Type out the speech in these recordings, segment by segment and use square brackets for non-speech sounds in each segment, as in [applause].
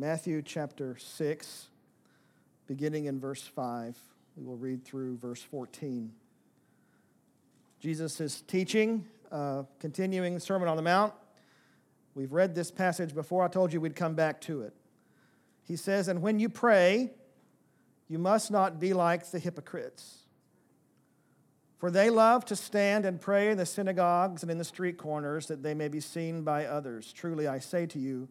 Matthew chapter 6, beginning in verse 5. We will read through verse 14. Jesus is teaching, uh, continuing the Sermon on the Mount. We've read this passage before. I told you we'd come back to it. He says, And when you pray, you must not be like the hypocrites. For they love to stand and pray in the synagogues and in the street corners that they may be seen by others. Truly, I say to you,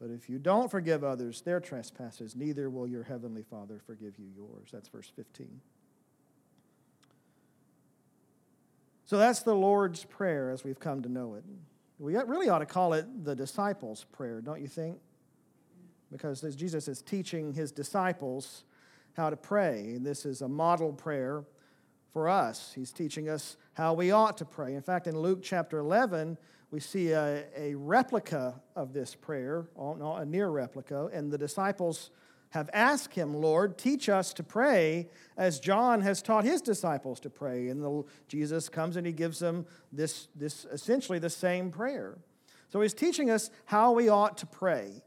But if you don't forgive others their trespasses, neither will your heavenly Father forgive you yours. That's verse 15. So that's the Lord's Prayer as we've come to know it. We really ought to call it the disciples' prayer, don't you think? because Jesus is teaching his disciples how to pray. This is a model prayer for us. He's teaching us how we ought to pray. In fact, in Luke chapter 11, we see a, a replica of this prayer, oh, a near replica, and the disciples have asked him, Lord, teach us to pray as John has taught his disciples to pray. And the, Jesus comes and he gives them this, this essentially the same prayer. So he's teaching us how we ought to pray.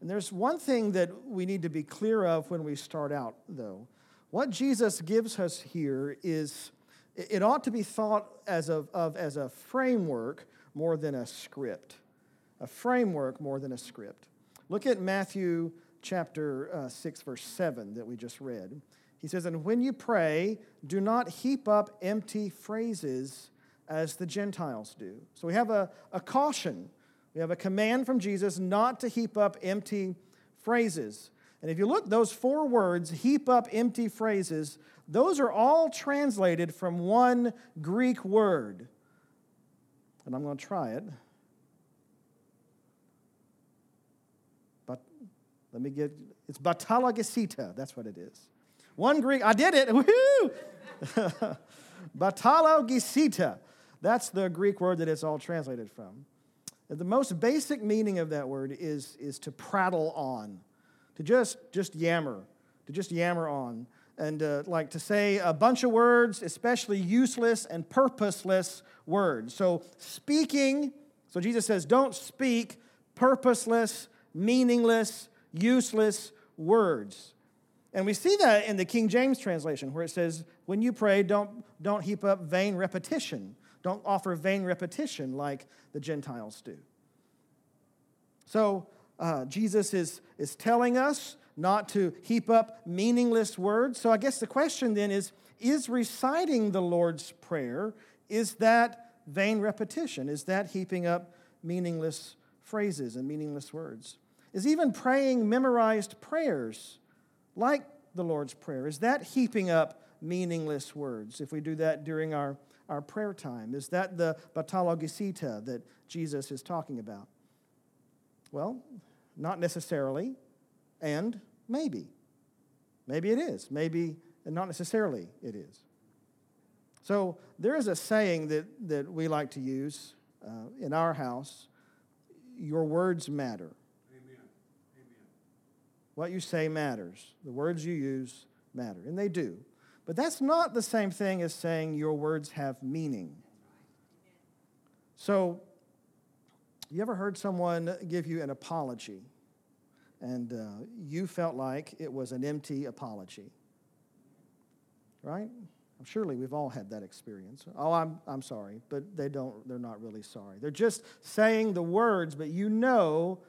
And there's one thing that we need to be clear of when we start out, though. What Jesus gives us here is, it ought to be thought as of as a framework more than a script. A framework more than a script. Look at Matthew chapter uh, 6, verse 7 that we just read. He says, And when you pray, do not heap up empty phrases as the Gentiles do. So we have a, a caution we have a command from Jesus not to heap up empty phrases. And if you look, those four words, heap up empty phrases, those are all translated from one Greek word. And I'm going to try it. But let me get it's batalagesita. That's what it is. One Greek, I did it. [laughs] Woohoo! [laughs] batalogesita. That's the Greek word that it's all translated from. The most basic meaning of that word is, is to prattle on, to just, just yammer, to just yammer on. And uh, like to say a bunch of words, especially useless and purposeless words. So, speaking, so Jesus says, don't speak purposeless, meaningless, useless words. And we see that in the King James translation, where it says, when you pray, don't, don't heap up vain repetition. Don't offer vain repetition like the Gentiles do. So, uh, Jesus is, is telling us not to heap up meaningless words. So, I guess the question then is is reciting the Lord's Prayer, is that vain repetition? Is that heaping up meaningless phrases and meaningless words? Is even praying memorized prayers like the Lord's Prayer, is that heaping up meaningless words if we do that during our our prayer time? Is that the batalogisita that Jesus is talking about? Well, not necessarily, and maybe. Maybe it is. Maybe, and not necessarily it is. So there is a saying that, that we like to use uh, in our house your words matter. Amen. Amen. What you say matters. The words you use matter, and they do. But that's not the same thing as saying your words have meaning. So, you ever heard someone give you an apology and uh, you felt like it was an empty apology? Right? Surely we've all had that experience. Oh, I'm, I'm sorry, but they don't, they're not really sorry. They're just saying the words, but you know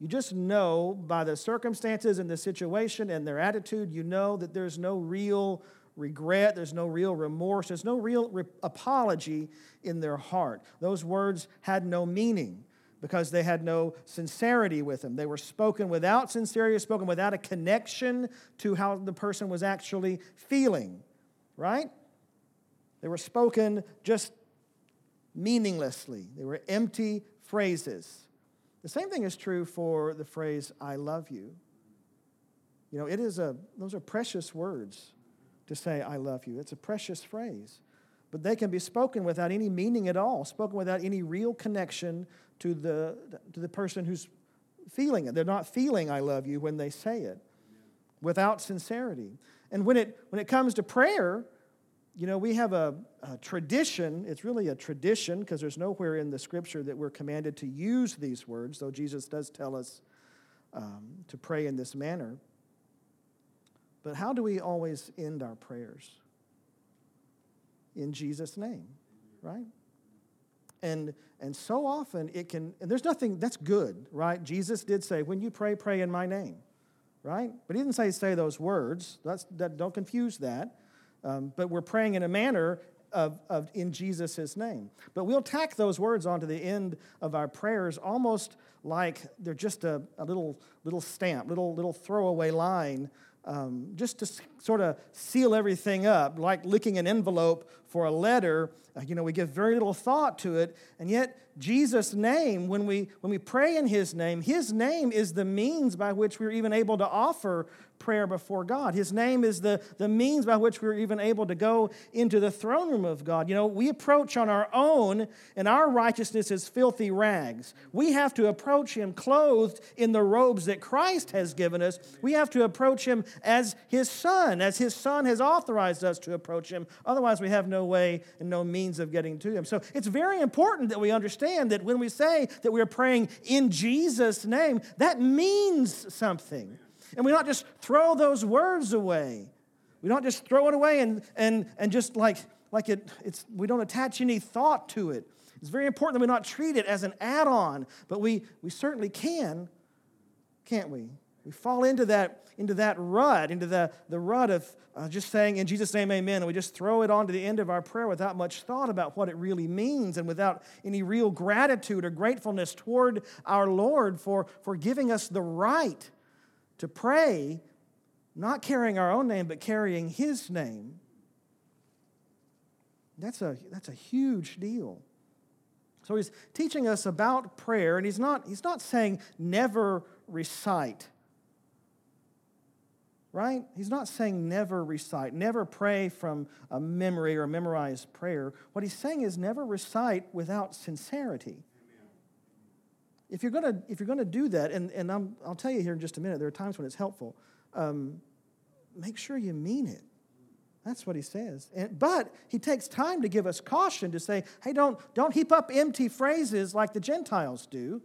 You just know by the circumstances and the situation and their attitude, you know that there's no real regret, there's no real remorse, there's no real re- apology in their heart. Those words had no meaning because they had no sincerity with them. They were spoken without sincerity, spoken without a connection to how the person was actually feeling, right? They were spoken just meaninglessly, they were empty phrases. The same thing is true for the phrase, I love you. You know, it is a, those are precious words to say, I love you. It's a precious phrase. But they can be spoken without any meaning at all, spoken without any real connection to the, to the person who's feeling it. They're not feeling I love you when they say it without sincerity. And when it, when it comes to prayer, you know, we have a, a tradition. It's really a tradition because there's nowhere in the scripture that we're commanded to use these words, though Jesus does tell us um, to pray in this manner. But how do we always end our prayers? In Jesus' name, right? And, and so often it can, and there's nothing, that's good, right? Jesus did say, when you pray, pray in my name, right? But he didn't say, say those words. That's, that, don't confuse that. Um, but we're praying in a manner of, of in Jesus' name. But we'll tack those words onto the end of our prayers almost like they're just a, a little, little stamp, little, little throwaway line um, just to sort of seal everything up, like licking an envelope for a letter. Uh, you know, we give very little thought to it, and yet Jesus' name, when we, when we pray in His name, His name is the means by which we're even able to offer prayer before God. His name is the, the means by which we're even able to go into the throne room of God. You know, we approach on our own, and our righteousness is filthy rags. We have to approach Him clothed in the robes that Christ has given us. We have to approach Him as His Son, as His Son has authorized us to approach Him. Otherwise, we have no way and no means of getting to Him. So it's very important that we understand that when we say that we're praying in Jesus' name, that means something. And we don't just throw those words away. We don't just throw it away and, and, and just like, like it, it's, we don't attach any thought to it. It's very important that we not treat it as an add on, but we, we certainly can, can't we? We fall into that, into that rut, into the, the rut of uh, just saying in Jesus' name, amen, and we just throw it on to the end of our prayer without much thought about what it really means and without any real gratitude or gratefulness toward our Lord for, for giving us the right to pray, not carrying our own name, but carrying His name. That's a, that's a huge deal. So he's teaching us about prayer, and he's not, he's not saying never recite. Right? He's not saying never recite, never pray from a memory or memorized prayer. What he's saying is never recite without sincerity if you're gonna if you're gonna do that, and, and i will tell you here in just a minute, there are times when it's helpful. Um, make sure you mean it. That's what he says. And, but he takes time to give us caution to say, hey, don't, don't heap up empty phrases like the Gentiles do.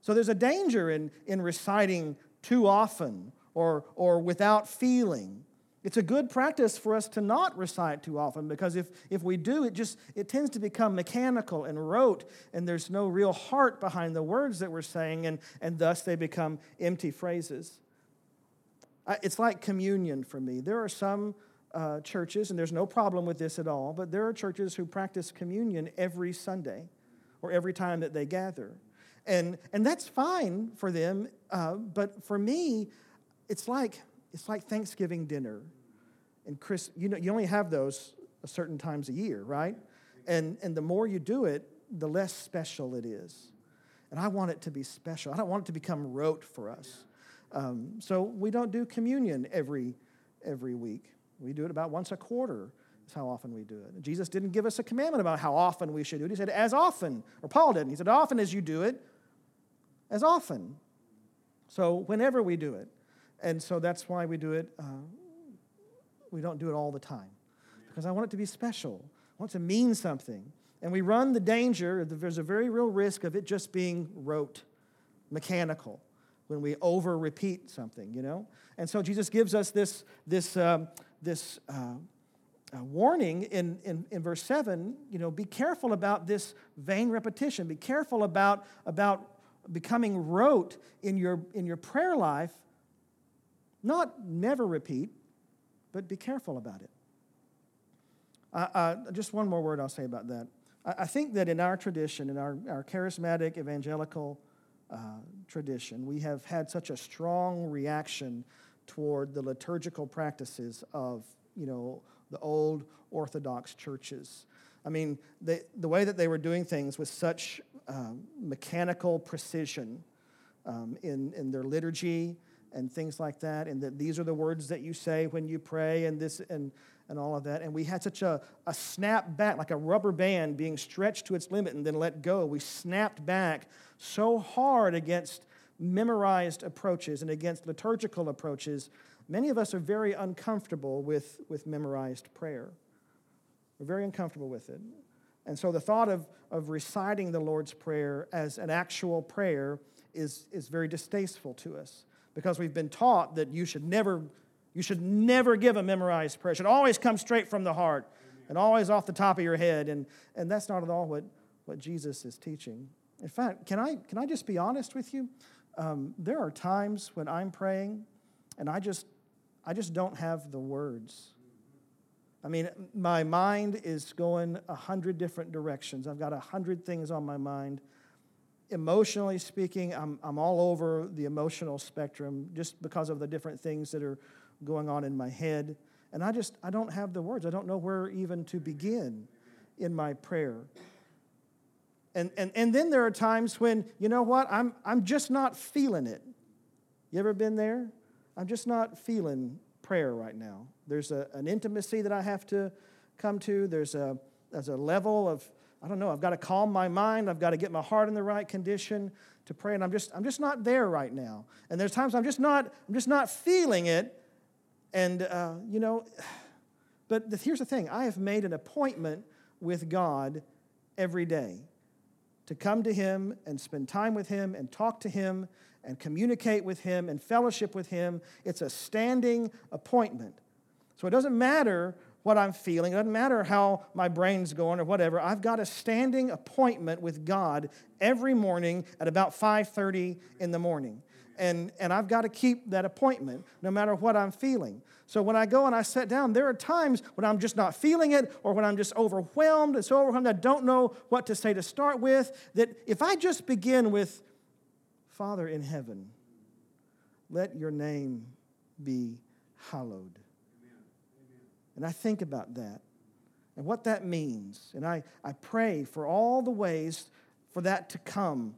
So there's a danger in, in reciting too often or, or without feeling. It's a good practice for us to not recite too often because if, if we do, it just it tends to become mechanical and rote, and there's no real heart behind the words that we're saying, and, and thus they become empty phrases. It's like communion for me. There are some uh, churches, and there's no problem with this at all, but there are churches who practice communion every Sunday or every time that they gather. And, and that's fine for them, uh, but for me, it's like it's like Thanksgiving dinner and Chris. You know, you only have those a certain times a year, right? And and the more you do it, the less special it is. And I want it to be special. I don't want it to become rote for us. Um, so we don't do communion every every week. We do it about once a quarter. Is how often we do it. Jesus didn't give us a commandment about how often we should do it. He said, as often, or Paul didn't. He said, often as you do it, as often. So whenever we do it. And so that's why we do it. Uh, we don't do it all the time because I want it to be special. I want it to mean something. And we run the danger, there's a very real risk of it just being rote, mechanical, when we over repeat something, you know? And so Jesus gives us this, this, um, this uh, uh, warning in, in, in verse 7 you know, be careful about this vain repetition, be careful about, about becoming rote in your, in your prayer life, not never repeat, but be careful about it. Uh, uh, just one more word I'll say about that. I, I, think that in our tradition, in our, our charismatic evangelical uh, tradition, we have had such a strong reaction toward the liturgical practices of, you know, the old Orthodox churches. I mean, they, the way that they were doing things with such um, mechanical precision um, in, in their liturgy and things like that, and that these are the words that you say when you pray, and this and, and all of that. And we had such a, a snap back, like a rubber band being stretched to its limit and then let go. We snapped back so hard against memorized approaches and against liturgical approaches. Many of us are very uncomfortable with, with memorized prayer. We're very uncomfortable with it. And so the thought of, of reciting the Lord's Prayer as an actual prayer is, is very distasteful to us because we've been taught that you should never, you should never give a memorized prayer. It should always come straight from the heart and always off the top of your head. And, and that's not at all what, what Jesus is teaching. In fact, can I, can I just be honest with you? Um, there are times when I'm praying and I just, I just don't have the words. I mean, my mind is going a hundred different directions. I've got a hundred things on my mind. Emotionally speaking, I'm, I'm all over the emotional spectrum just because of the different things that are going on in my head. And I just, I don't have the words. I don't know where even to begin in my prayer. And, and, and then there are times when, you know what, I'm, I'm just not feeling it. You ever been there? I'm just not feeling prayer right now. There's a, an intimacy that I have to come to. There's a, there's a level of, I don't know, I've got to calm my mind. I've got to get my heart in the right condition to pray. And I'm just, I'm just not there right now. And there's times I'm just not, I'm just not feeling it. And, uh, you know, [sighs] but the, here's the thing I have made an appointment with God every day to come to Him and spend time with Him and talk to Him and communicate with Him and fellowship with Him. It's a standing appointment. So it doesn't matter what I'm feeling, it doesn't matter how my brain's going or whatever. I've got a standing appointment with God every morning at about 5:30 in the morning. And, and I've got to keep that appointment no matter what I'm feeling. So when I go and I sit down, there are times when I'm just not feeling it or when I'm just overwhelmed. It's so overwhelmed I don't know what to say to start with. That if I just begin with, Father in heaven, let your name be hallowed. And I think about that and what that means. And I, I pray for all the ways for that to come,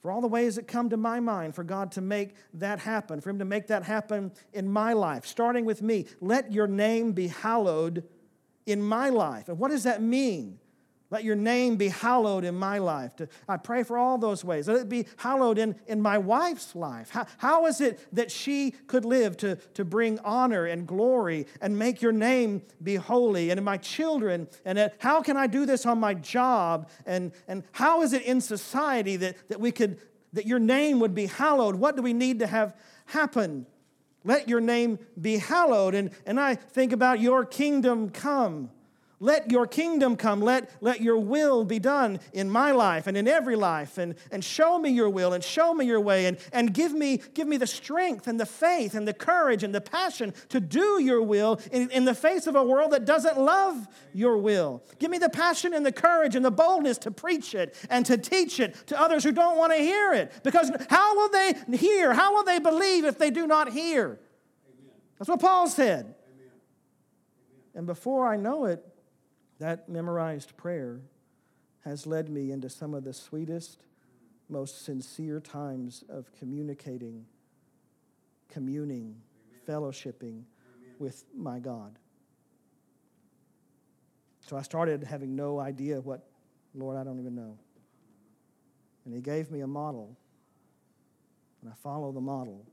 for all the ways that come to my mind, for God to make that happen, for Him to make that happen in my life, starting with me. Let your name be hallowed in my life. And what does that mean? Let your name be hallowed in my life. I pray for all those ways. Let it be hallowed in, in my wife's life. How, how is it that she could live to, to bring honor and glory and make your name be holy? And in my children, and how can I do this on my job? And, and how is it in society that, that we could that your name would be hallowed? What do we need to have happen? Let your name be hallowed. And, and I think about your kingdom come. Let your kingdom come. Let, let your will be done in my life and in every life. And, and show me your will and show me your way. And, and give, me, give me the strength and the faith and the courage and the passion to do your will in, in the face of a world that doesn't love your will. Give me the passion and the courage and the boldness to preach it and to teach it to others who don't want to hear it. Because how will they hear? How will they believe if they do not hear? Amen. That's what Paul said. Amen. And before I know it, that memorized prayer has led me into some of the sweetest, most sincere times of communicating, communing, Amen. fellowshipping Amen. with my God. So I started having no idea what, Lord, I don't even know. And He gave me a model, and I follow the model,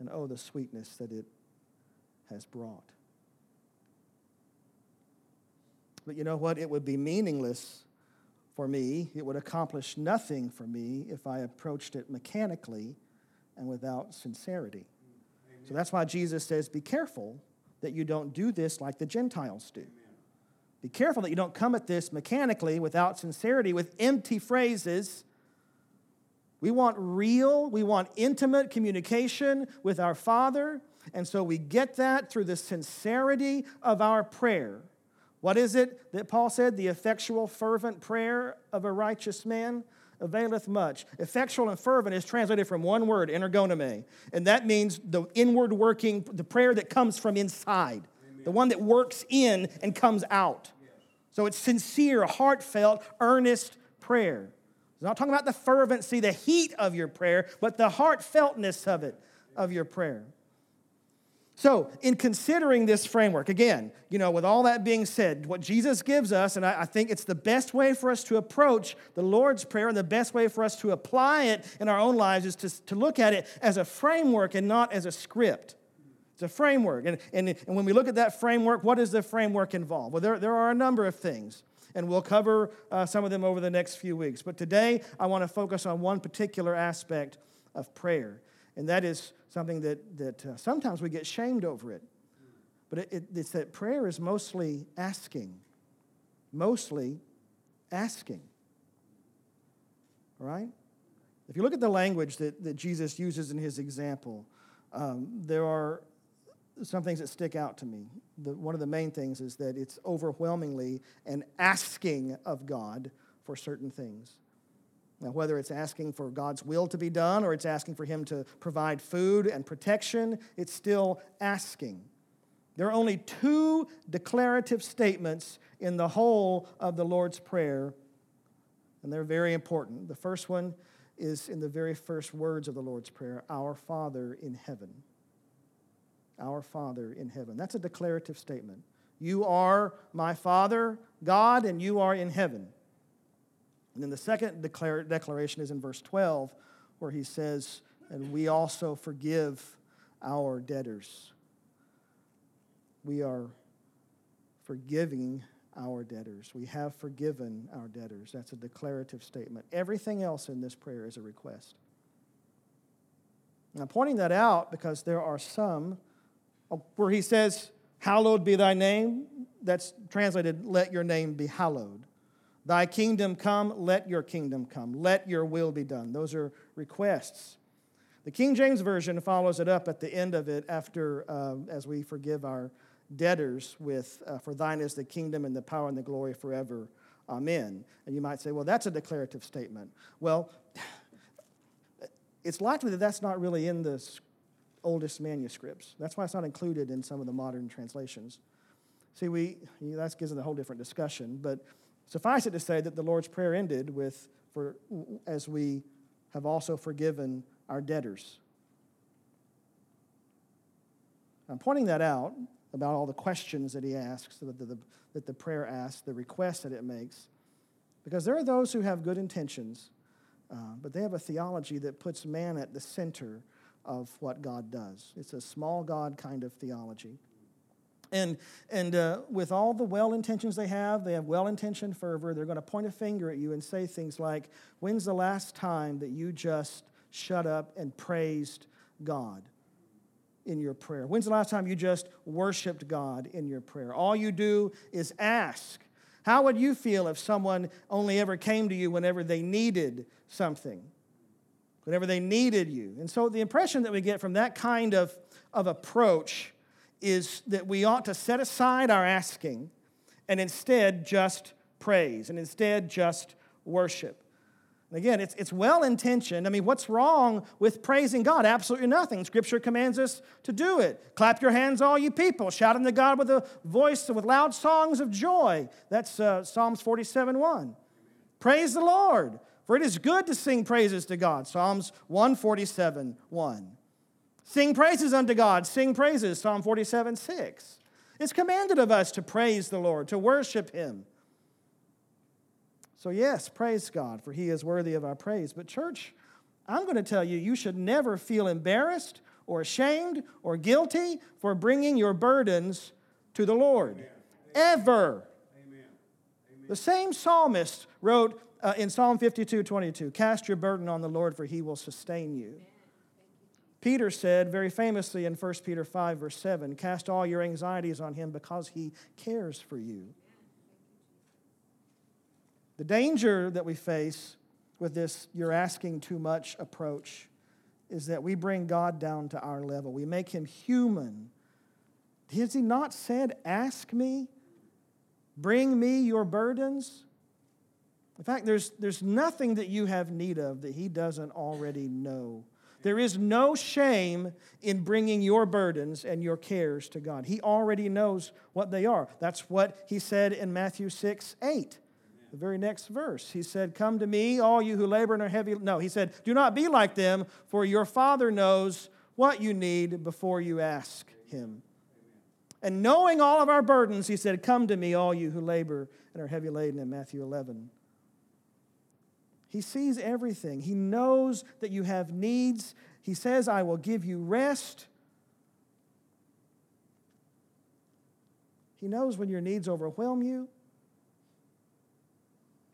and oh, the sweetness that it has brought. But you know what? It would be meaningless for me. It would accomplish nothing for me if I approached it mechanically and without sincerity. Amen. So that's why Jesus says, Be careful that you don't do this like the Gentiles do. Amen. Be careful that you don't come at this mechanically without sincerity, with empty phrases, We want real, we want intimate communication with our Father. And so we get that through the sincerity of our prayer. What is it that Paul said? The effectual, fervent prayer of a righteous man availeth much. Effectual and fervent is translated from one word, energonome, and that means the inward working, the prayer that comes from inside, Amen. the one that works in and comes out. Yes. So it's sincere, heartfelt, earnest prayer. It's not talking about the fervency, the heat of your prayer, but the heartfeltness of it, of your prayer. So, in considering this framework, again, you know, with all that being said, what Jesus gives us, and I, I, think it's the best way for us to approach the Lord's Prayer and the best way for us to apply it in our own lives is to, to look at it as a framework and not as a script. It's a framework. And, and, and when we look at that framework, what does the framework involve? Well, there, there are a number of things, and we'll cover uh, some of them over the next few weeks. But today, I want to focus on one particular aspect of prayer, and that is something that, that uh, sometimes we get shamed over it. But it, it, it's that prayer is mostly asking, mostly asking. All right? If you look at the language that, that Jesus uses in his example, um, there are some things that stick out to me. The, one of the main things is that it's overwhelmingly an asking of God for certain things. Now, whether it's asking for God's will to be done or it's asking for Him to provide food and protection, it's still asking. There are only two declarative statements in the whole of the Lord's Prayer, and they're very important. The first one is in the very first words of the Lord's Prayer Our Father in heaven. Our Father in heaven. That's a declarative statement. You are my Father, God, and you are in heaven. And then the second declar- declaration is in verse 12, where he says, And we also forgive our debtors. We are forgiving our debtors. We have forgiven our debtors. That's a declarative statement. Everything else in this prayer is a request. And I'm pointing that out because there are some uh, where he says, Hallowed be thy name. That's translated, Let your name be hallowed. Thy kingdom come, let your kingdom come. Let your will be done. Those are requests. The King James Version follows it up at the end of it after, uh, as we forgive our debtors with, uh, For thine is the kingdom and the power and the glory forever. Amen. And you might say, well, that's a declarative statement. Well, it's likely that that's not really in the oldest manuscripts. That's why it's not included in some of the modern translations. See, we, that gives it a whole different discussion, but Suffice it to say that the Lord's Prayer ended with, for, as we have also forgiven our debtors. I'm pointing that out about all the questions that he asks, that the, that the prayer asks, the request that it makes, because there are those who have good intentions, uh, but they have a theology that puts man at the center of what God does. It's a small God kind of theology. And, and uh, with all the well intentions they have, they have well intentioned fervor. They're going to point a finger at you and say things like, When's the last time that you just shut up and praised God in your prayer? When's the last time you just worshiped God in your prayer? All you do is ask. How would you feel if someone only ever came to you whenever they needed something? Whenever they needed you. And so the impression that we get from that kind of, of approach is that we ought to set aside our asking and instead just praise and instead just worship. And again, it's, it's well intentioned. I mean, what's wrong with praising God? Absolutely nothing. Scripture commands us to do it. Clap your hands, all you people. Shout unto God with a voice, with loud songs of joy. That's uh, Psalms 47 1. Praise the Lord, for it is good to sing praises to God. Psalms 147 1. Sing praises unto God. Sing praises, Psalm 47 6. It's commanded of us to praise the Lord, to worship Him. So, yes, praise God, for He is worthy of our praise. But, church, I'm going to tell you, you should never feel embarrassed or ashamed or guilty for bringing your burdens to the Lord. Amen. Ever. Amen. Amen. The same psalmist wrote uh, in Psalm 52 22 Cast your burden on the Lord, for He will sustain you. Peter said very famously in 1 Peter 5, verse 7 Cast all your anxieties on him because he cares for you. The danger that we face with this you're asking too much approach is that we bring God down to our level. We make him human. Has he not said, Ask me? Bring me your burdens? In fact, there's, there's nothing that you have need of that he doesn't already know. There is no shame in bringing your burdens and your cares to God. He already knows what they are. That's what he said in Matthew 6 8 the very next verse. He said, Come to me, all you who labor and are heavy. No, he said, Do not be like them, for your Father knows what you need before you ask him. And knowing all of our burdens, he said, Come to me, all you who labor and are heavy laden, in Matthew 11. He sees everything. He knows that you have needs. He says, I will give you rest. He knows when your needs overwhelm you.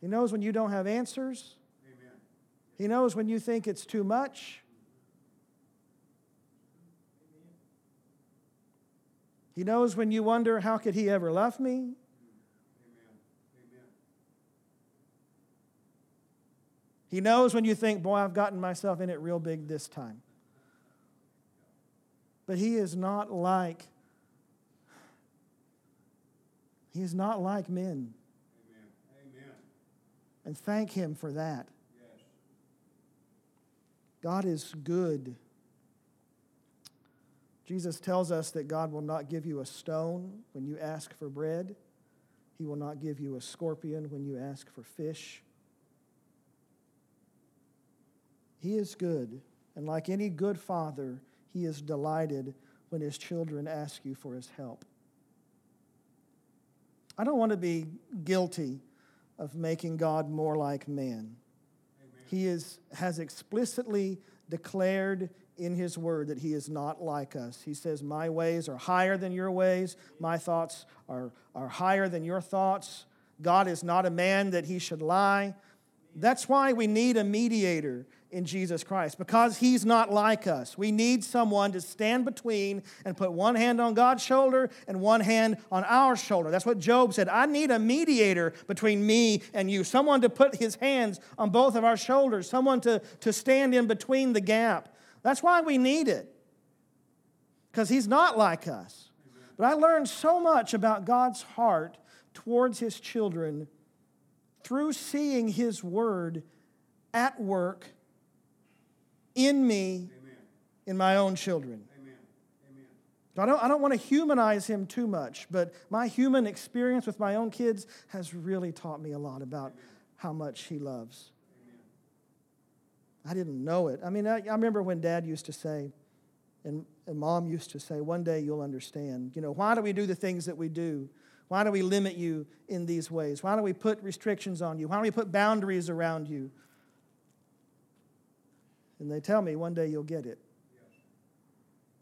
He knows when you don't have answers. Amen. He knows when you think it's too much. He knows when you wonder, how could he ever love me? Amen. Amen. He knows when you think, boy, I've gotten myself in it real big this time. But he is not like, he is not like men Amen. Amen. and thank Him for that. Yes. God is good. Jesus tells us that God will not give you a stone when you ask for bread. He will not give you a scorpion when you ask for fish. He is good, and like any good father, he is delighted when his children ask you for his help. I don't want to be guilty of making God more like man. Amen. He is, has explicitly declared in his word that he is not like us. He says, My ways are higher than your ways, my thoughts are, are higher than your thoughts. God is not a man that he should lie. That's why we need a mediator in Jesus Christ because he's not like us. We need someone to stand between and put one hand on God's shoulder and one hand on our shoulder. That's what Job said. I need a mediator between me and you, someone to put his hands on both of our shoulders, someone to, to stand in between the gap. That's why we need it because he's not like us. But I learned so much about God's heart towards his children through seeing his word at work in me, Amen. in my own children. Amen. Amen. I don't, I don't want to humanize him too much, but my human experience with my own kids has really taught me a lot about how much he loves. I didn't know it. I mean, I, I remember when dad used to say, and, and mom used to say, one day you'll understand. You know, why do we do the things that we do? Why do we limit you in these ways? Why do we put restrictions on you? Why do we put boundaries around you? And they tell me one day you'll get it.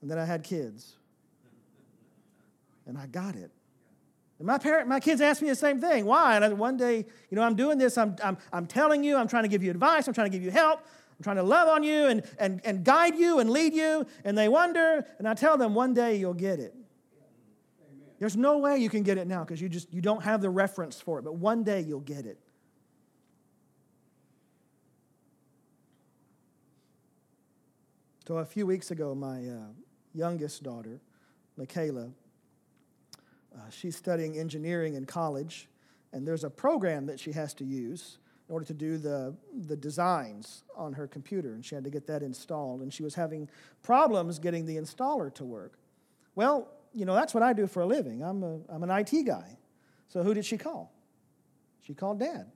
And then I had kids. And I got it. And my parent, my kids asked me the same thing. Why? And I, one day, you know, I'm doing this. I'm, I'm, I'm telling you. I'm trying to give you advice. I'm trying to give you help. I'm trying to love on you and, and, and guide you and lead you. And they wonder. And I tell them, one day you'll get it. There's no way you can get it now because you just you don't have the reference for it. But one day you'll get it. So a few weeks ago, my uh, youngest daughter, Michaela, uh, she's studying engineering in college, and there's a program that she has to use in order to do the, the designs on her computer, and she had to get that installed, and she was having problems getting the installer to work. Well, you know, that's what I do for a living. I'm, a, I'm an IT guy. So who did she call? She called Dad.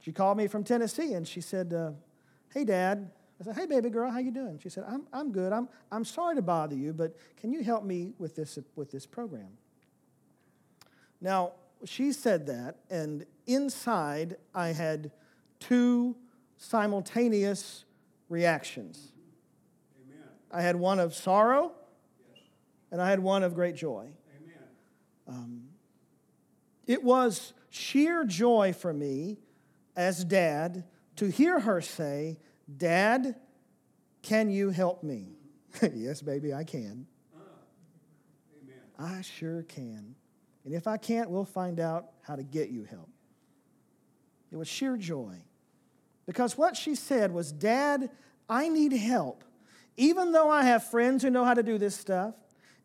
She called me from Tennessee, and she said, uh, hey, Dad, I said, hey, baby girl, how you doing? She said, I'm, I'm good. I'm, I'm sorry to bother you, but can you help me with this, with this program? Now, she said that, and inside I had two simultaneous reactions. Amen. I had one of sorrow, yes. and I had one of great joy. Um, it was sheer joy for me as dad to hear her say, Dad, can you help me? [laughs] yes, baby, I can. I sure can. And if I can't, we'll find out how to get you help. It was sheer joy. Because what she said was, Dad, I need help. Even though I have friends who know how to do this stuff,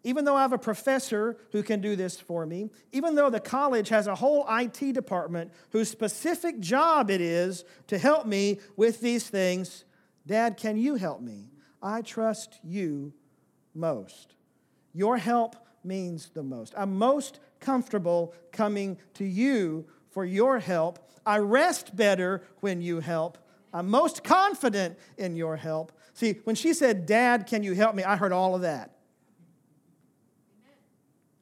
even though I have a professor who can do this for me, even though the college has a whole IT department whose specific job it is to help me with these things, Dad, can you help me? I trust you most. Your help means the most. I'm most comfortable coming to you for your help. I rest better when you help. I'm most confident in your help. See, when she said, Dad, can you help me? I heard all of that.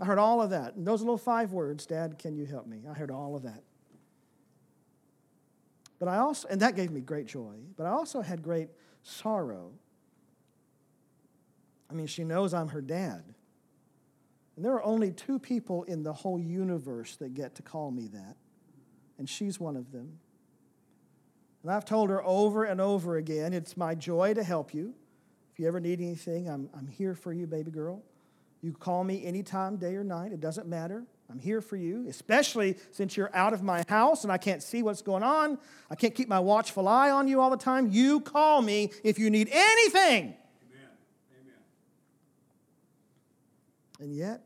I heard all of that. And those little five words, Dad, can you help me? I heard all of that. But I also, and that gave me great joy, but I also had great sorrow. I mean, she knows I'm her dad. And there are only two people in the whole universe that get to call me that, and she's one of them. And I've told her over and over again it's my joy to help you. If you ever need anything, I'm, I'm here for you, baby girl. You call me anytime, day or night, it doesn't matter. I'm here for you, especially since you're out of my house and I can't see what's going on. I can't keep my watchful eye on you all the time. You call me if you need anything. Amen. Amen. And yet,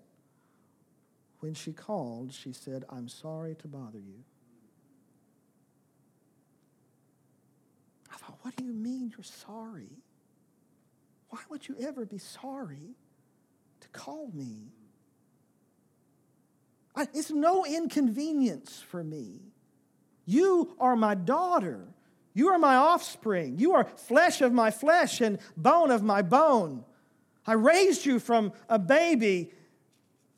when she called, she said, I'm sorry to bother you. I thought, what do you mean you're sorry? Why would you ever be sorry? Call me. I, it's no inconvenience for me. You are my daughter. You are my offspring. You are flesh of my flesh and bone of my bone. I raised you from a baby.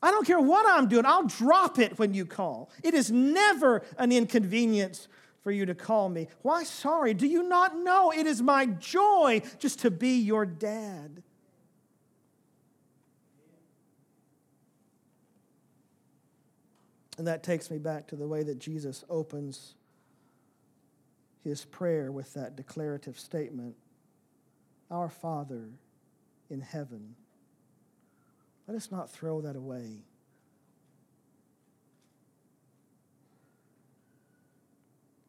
I don't care what I'm doing, I'll drop it when you call. It is never an inconvenience for you to call me. Why sorry? Do you not know it is my joy just to be your dad? And that takes me back to the way that Jesus opens his prayer with that declarative statement Our Father in heaven. Let us not throw that away.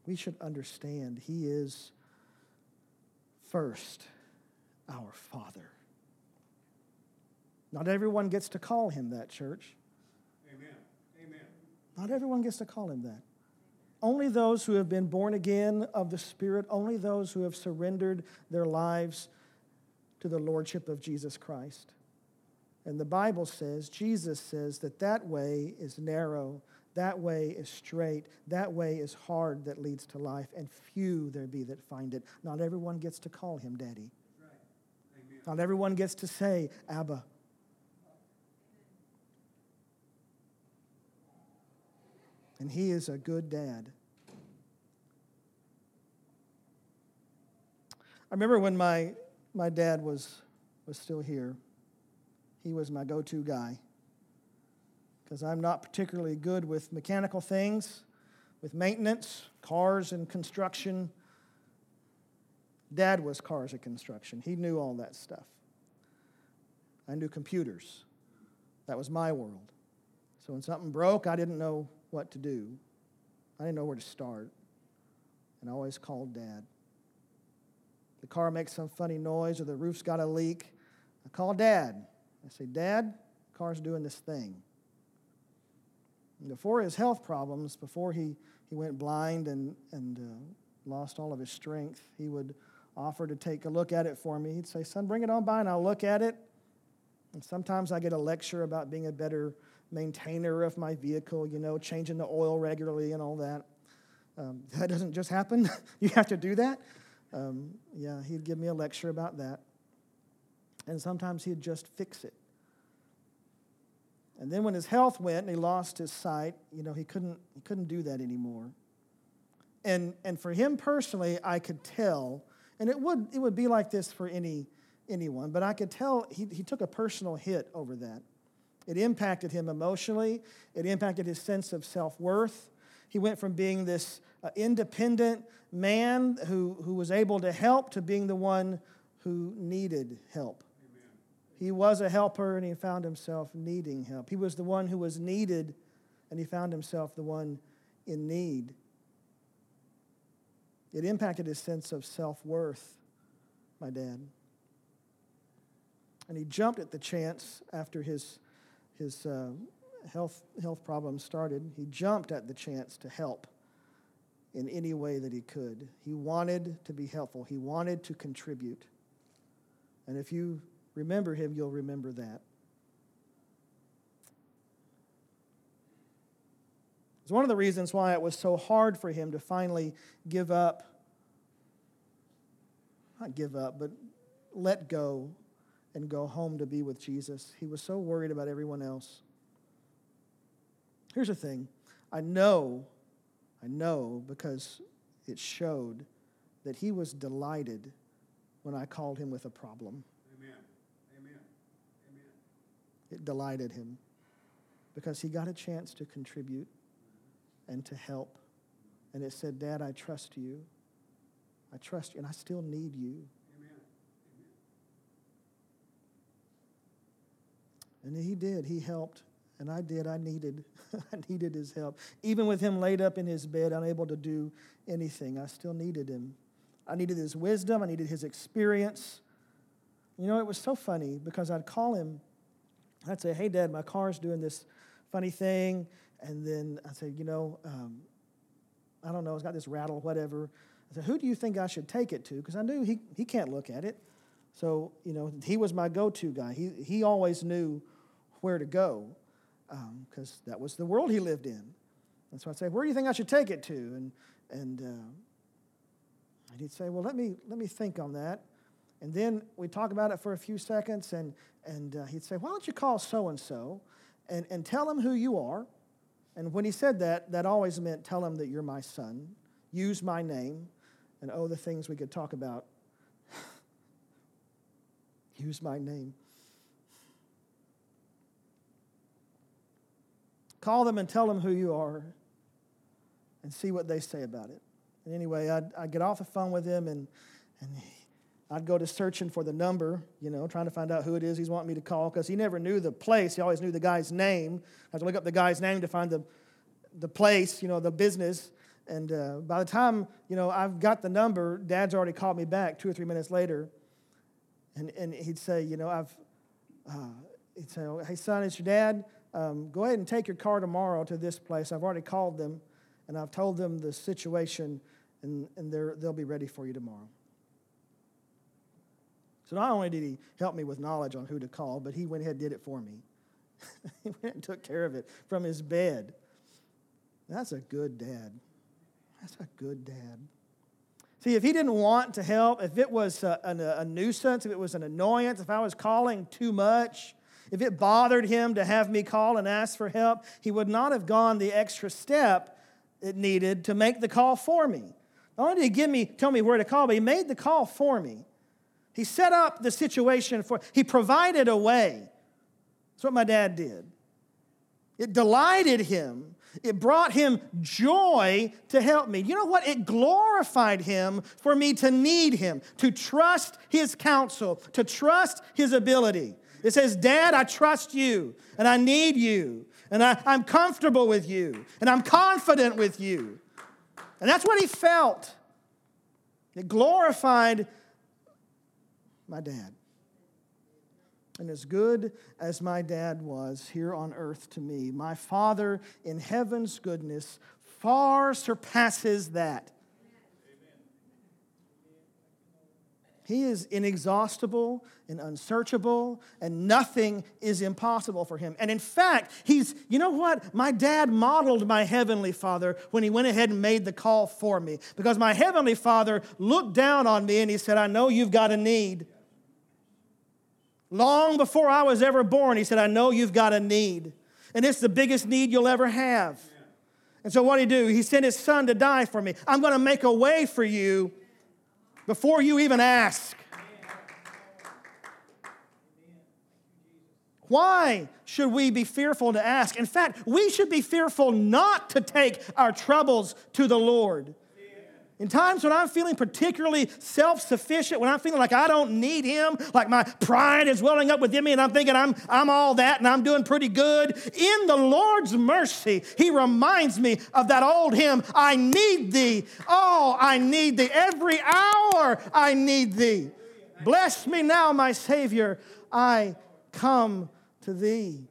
We should understand He is first our Father. Not everyone gets to call Him that, church. Not everyone gets to call him that. Only those who have been born again of the Spirit, only those who have surrendered their lives to the Lordship of Jesus Christ. And the Bible says, Jesus says, that that way is narrow, that way is straight, that way is hard that leads to life, and few there be that find it. Not everyone gets to call him daddy. Right. Not everyone gets to say, Abba. And he is a good dad. I remember when my, my dad was, was still here, he was my go to guy. Because I'm not particularly good with mechanical things, with maintenance, cars and construction. Dad was cars and construction, he knew all that stuff. I knew computers. That was my world. So when something broke, I didn't know what to do. I didn't know where to start. And I always called dad. The car makes some funny noise or the roof's got a leak. I call dad. I say, Dad, the car's doing this thing. And before his health problems, before he, he went blind and, and uh, lost all of his strength, he would offer to take a look at it for me. He'd say, Son, bring it on by and I'll look at it. And sometimes I get a lecture about being a better maintainer of my vehicle, you know, changing the oil regularly and all that. Um, [laughs] that doesn't just happen. [laughs] you have to do that. Um, yeah, he'd give me a lecture about that. And sometimes he'd just fix it. And then when his health went and he lost his sight, you know, he couldn't, he couldn't do that anymore. And, and for him personally, I could tell, and it would, it would be like this for any, anyone, but I could tell he, he took a personal hit over that. It impacted him emotionally, it impacted his sense of self worth. He went from being this uh, independent man who, who was able to help to being the one who needed help. Amen. He was a helper and he found himself needing help. He was the one who was needed and he found himself the one in need. It impacted his sense of self worth, my dad. And he jumped at the chance after his, his uh, health, health problems started. He jumped at the chance to help in any way that he could. He wanted to be helpful, he wanted to contribute. And if you remember him, you'll remember that. It's one of the reasons why it was so hard for him to finally give up, not give up, but let go and go home to be with Jesus. He was so worried about everyone else. Here's the thing I know, I know because it showed that he was delighted when I called him with a problem. Amen. Amen. Amen. It delighted him because he got a chance to contribute and to help. And it said, Dad, I trust you. I trust you, and I still need you. Amen. And he did. He helped. And I did. I needed. [laughs] I needed his help. Even with him laid up in his bed, unable to do anything, I still needed him. I needed his wisdom. I needed his experience. You know, it was so funny because I'd call him. I'd say, Hey, Dad, my car's doing this funny thing. And then I said, You know, um, I don't know, it's got this rattle, whatever. I said, Who do you think I should take it to? Because I knew he, he can't look at it. So, you know, he was my go to guy. He, he always knew where to go because um, that was the world he lived in. And so I'd say, Where do you think I should take it to? And, and, uh, and he'd say, Well, let me, let me think on that. And then we'd talk about it for a few seconds, and, and uh, he'd say, Why don't you call so and so and tell him who you are? And when he said that, that always meant tell him that you're my son, use my name, and oh, the things we could talk about. Use my name. Call them and tell them who you are and see what they say about it. And anyway, I'd, I'd get off the phone with him and, and I'd go to searching for the number, you know, trying to find out who it is he's wanting me to call because he never knew the place. He always knew the guy's name. I had to look up the guy's name to find the, the place, you know, the business. And uh, by the time, you know, I've got the number, Dad's already called me back two or three minutes later. And, and he'd say, you know, I've, uh, he'd say, oh, hey, son, it's your dad. Um, go ahead and take your car tomorrow to this place. I've already called them and I've told them the situation, and, and they'll be ready for you tomorrow. So not only did he help me with knowledge on who to call, but he went ahead and did it for me. [laughs] he went and took care of it from his bed. That's a good dad. That's a good dad. See, if he didn't want to help, if it was a, a, a, nuisance, if it was an annoyance, if I was calling too much, if it bothered him to have me call and ask for help, he would not have gone the extra step it needed to make the call for me. Not only did he give me, tell me where to call, but he made the call for me. He set up the situation for, he provided a way. That's what my dad did. It delighted him. It brought him joy to help me. You know what? It glorified him for me to need him, to trust his counsel, to trust his ability. It says, Dad, I trust you, and I need you, and I, am comfortable with you, and I'm confident with you. And that's what he felt. It glorified my dad. And as good as my dad was here on earth to me, my father in heaven's goodness far surpasses that. He is inexhaustible and unsearchable, and nothing is impossible for him. And in fact, he's, you know what? My dad modeled my heavenly father when he went ahead and made the call for me. Because my heavenly father looked down on me and he said, I know you've got a need. Long before I was ever born, he said, I know you've got a need. And it's the biggest need you'll ever have. And so what did he do? He sent his son to die for me. I'm going to make a way for you before you even ask. Why should we be fearful to ask? In fact, we should be fearful not to take our troubles to the Lord. In times when I'm feeling particularly self sufficient, when I'm feeling like I don't need Him, like my pride is welling up within me and I'm thinking I'm, I'm all that and I'm doing pretty good, in the Lord's mercy, He reminds me of that old hymn I need Thee. Oh, I need Thee. Every hour I need Thee. Bless me now, my Savior. I come to Thee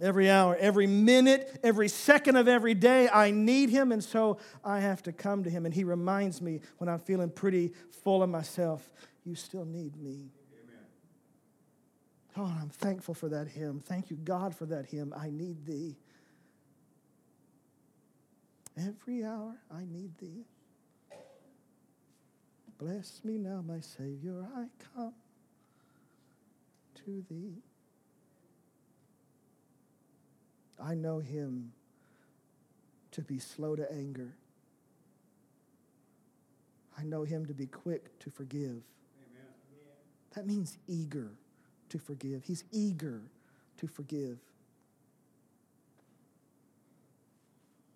every hour, every minute, every second of every day. I need Him, and so I have to come to Him. And He reminds me when I'm feeling pretty full of myself, you still need me. Oh, I'm thankful for that hymn. Thank you, God, for that hymn. I need Thee. Every hour I need Thee. Bless me now, my Savior. I come to Thee. I know him to be slow to anger. I know him to be quick to forgive. Amen. That means eager to forgive. He's eager to forgive.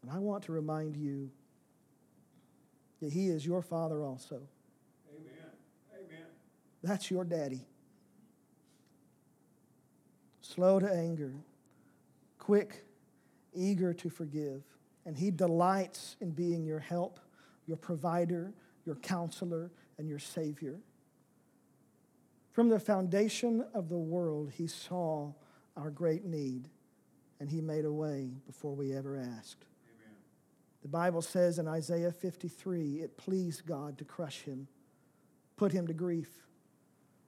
And I want to remind you that he is your father also. Amen. Amen. That's your daddy. Slow to anger quick, eager to forgive. And He delights in being your help, your provider, your counselor, and your Savior. From the foundation of the world, He saw our great need, and He made a way before we ever asked. Amen. The Bible says in Isaiah 53 it pleased God to crush Him, put Him to grief.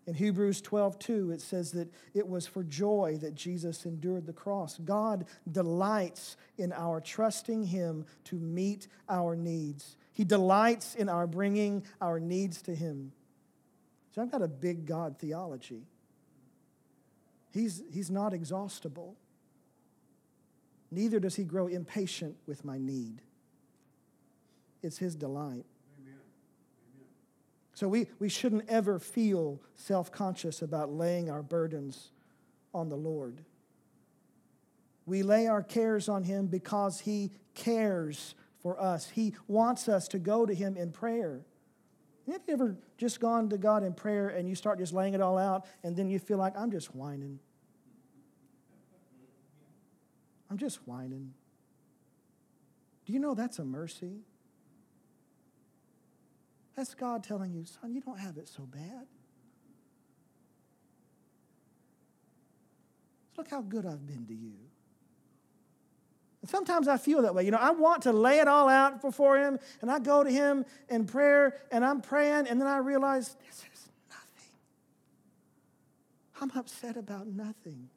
In Hebrews 12, 2, it says that it was for joy that Jesus endured the cross. God delights in our trusting Him to meet our needs. He delights in our bringing our needs to Him. So I've got a big God theology. He's, he's not exhaustible. Neither does He grow impatient with my need. It's His delight. So we, we shouldn't ever feel self conscious about laying our burdens on the Lord. We lay our cares on Him because He cares for us. He wants us to go to Him in prayer. Have you ever just gone to God in prayer and you start just laying it all out and then you feel like, I'm just whining? I'm just whining. Do you know that's a mercy? That's God telling you, son, you don't have it so bad. Look how good I've been to you. And sometimes I feel that way. You know, I want to lay it all out before Him, and I go to Him in prayer, and I'm praying, and then I realize this is nothing. I'm upset about nothing.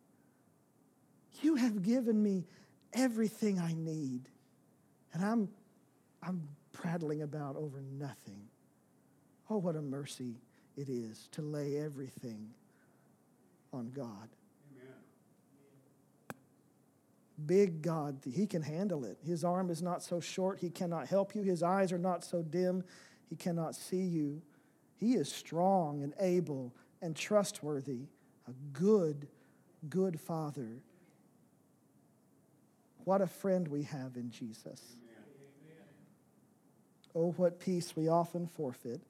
You have given me everything I need, and I'm, I'm prattling about over nothing. Oh, what a mercy it is to lay everything on God. Amen. Big God, He can handle it. His arm is not so short, He cannot help you. His eyes are not so dim, He cannot see you. He is strong and able and trustworthy, a good, good Father. What a friend we have in Jesus. Amen. Oh, what peace we often forfeit.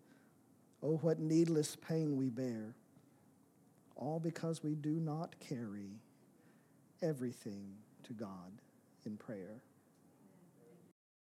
Oh, what needless pain we bear, all because we do not carry everything to God in prayer.